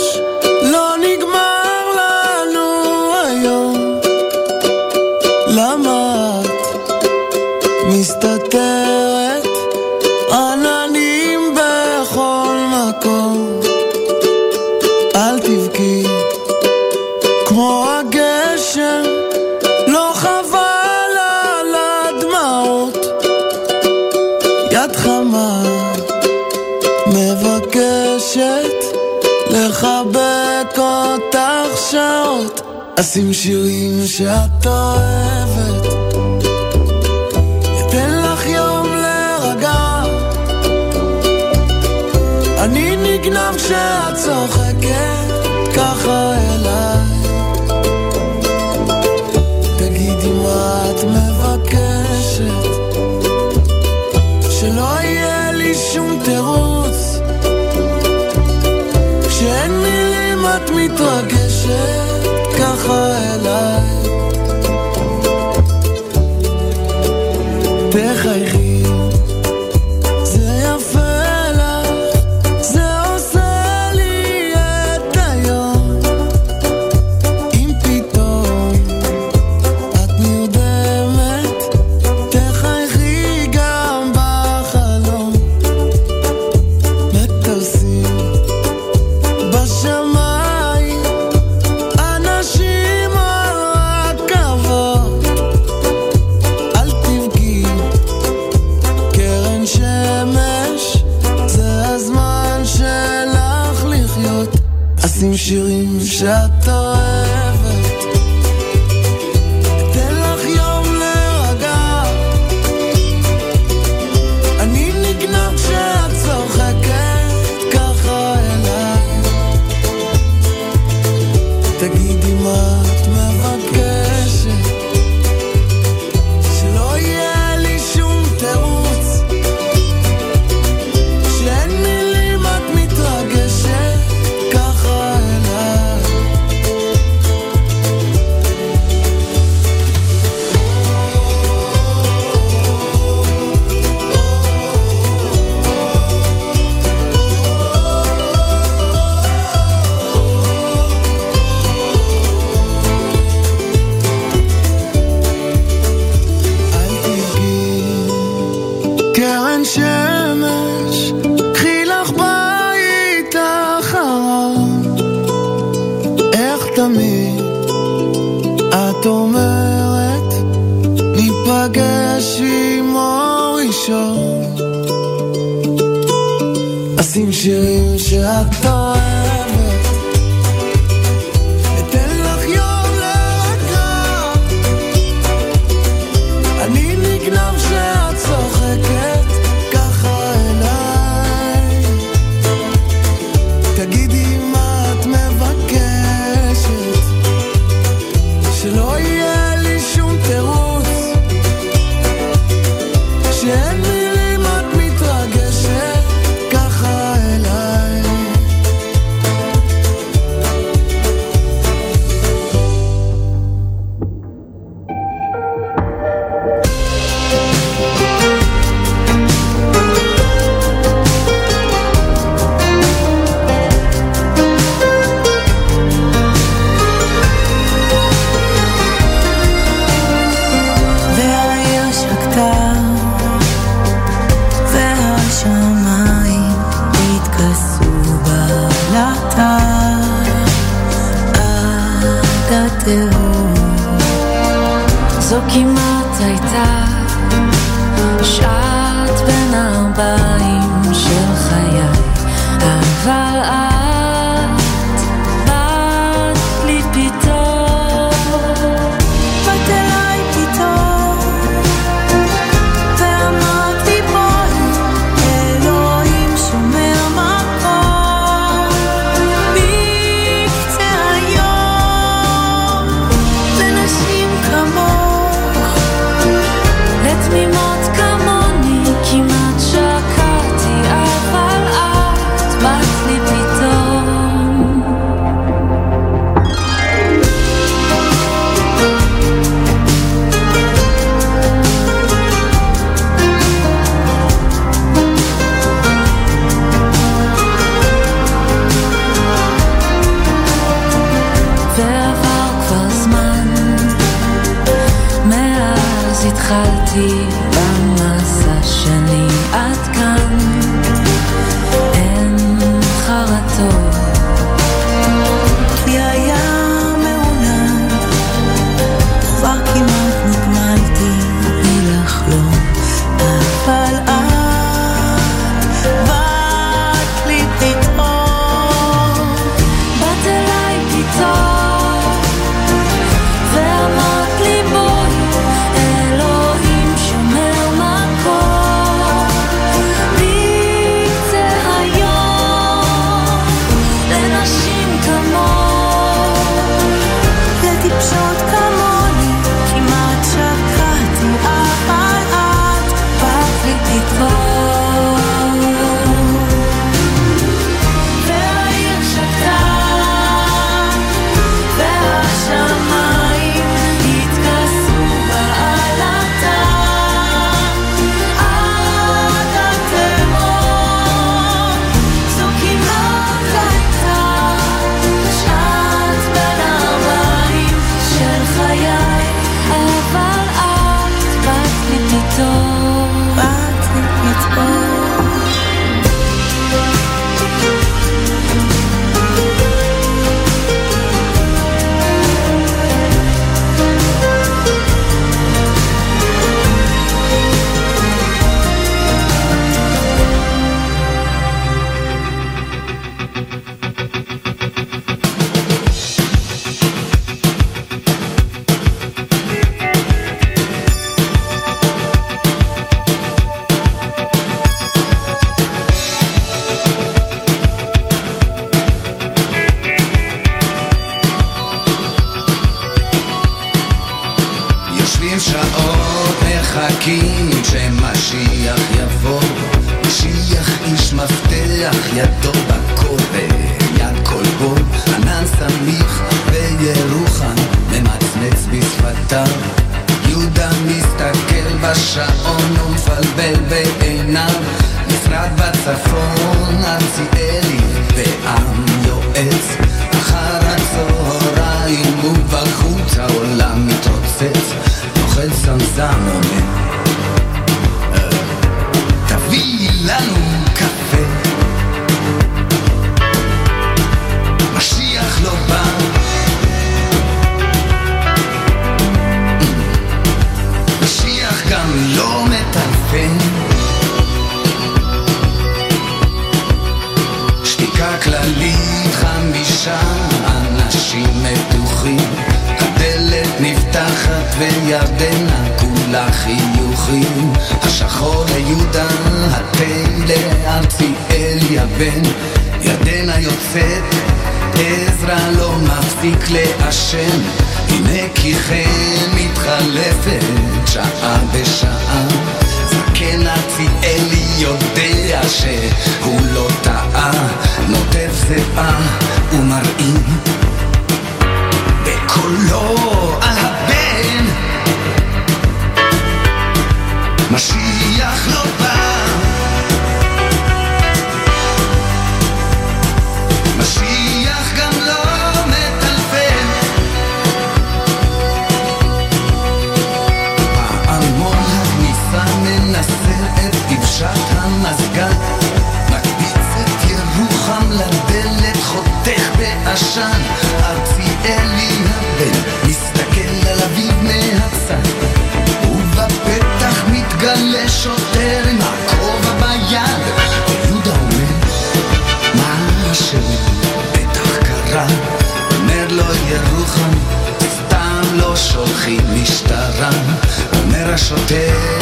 אשים שירים שאת אוהבת. אתן לך יום להירגע. אני נגנב כשאת צוחקת התהום, זו כמעט הייתה וירדנה כולה חיוכים. השחור ליהודה, התה לארצי אל יבן. ירדנה יוצאת, עזרא לא מפסיק לעשן. הנה כי חן מתחלפת שעה בשעה. זקן ארצי ארציאלי יודע שהוא לא טעה. נוטף זיעה ומרעים בקולו על ה... העשן, ארציאלי הבן, מסתכל על אביו מהצד, ובפתח מתגלה שוטר עם הכובע ביד, ויהודה אומר, מה השם? בטח קרה, אומר לו ירוחם, סתם לא שולחים משטרה, אומר השוטר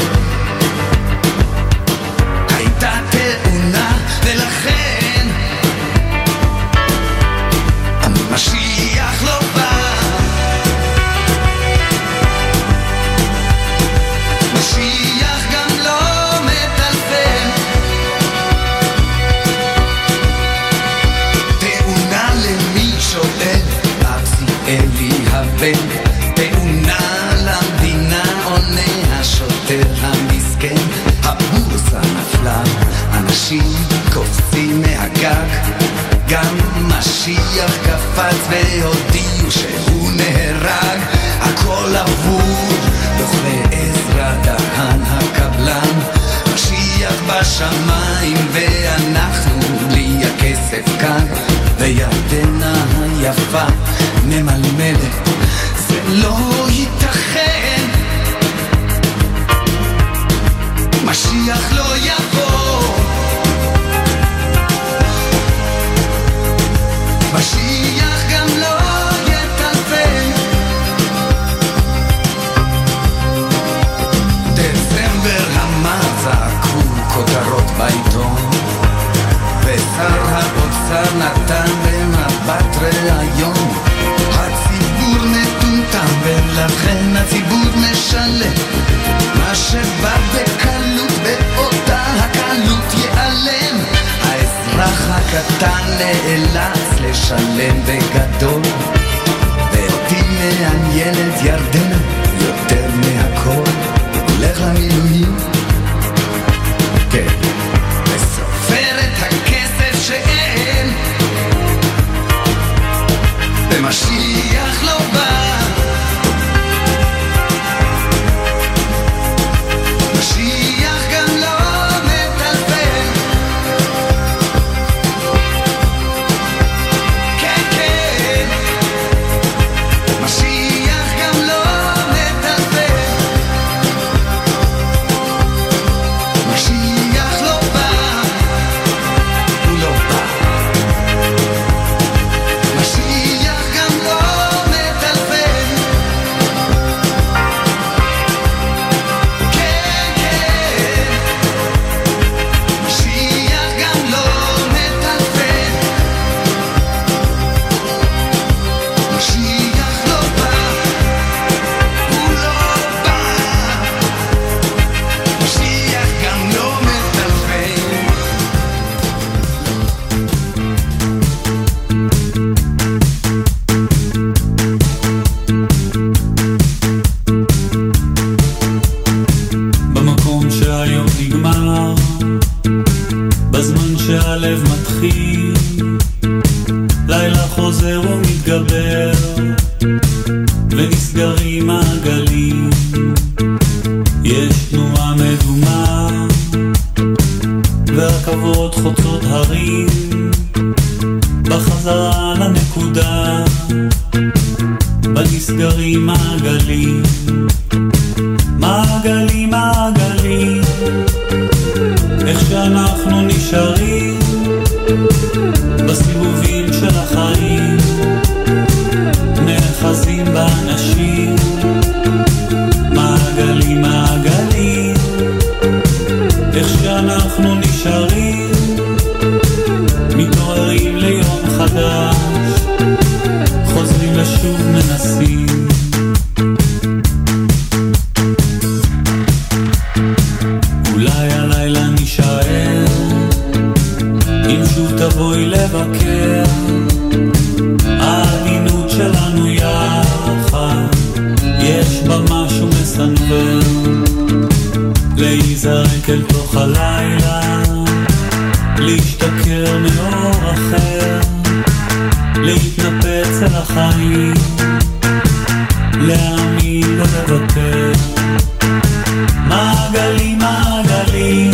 מעגלים מעגלים,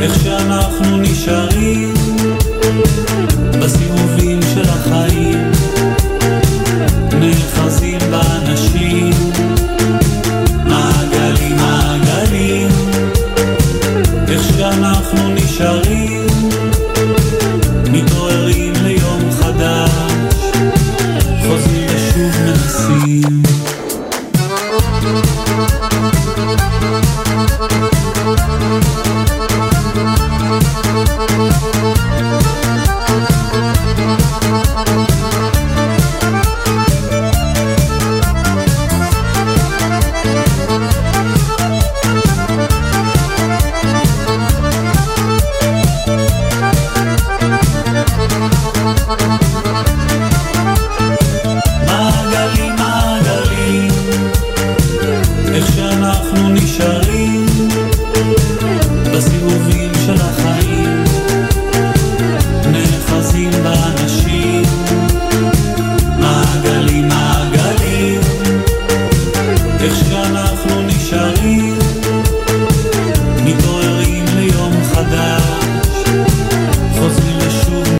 איך שאנחנו נשארים.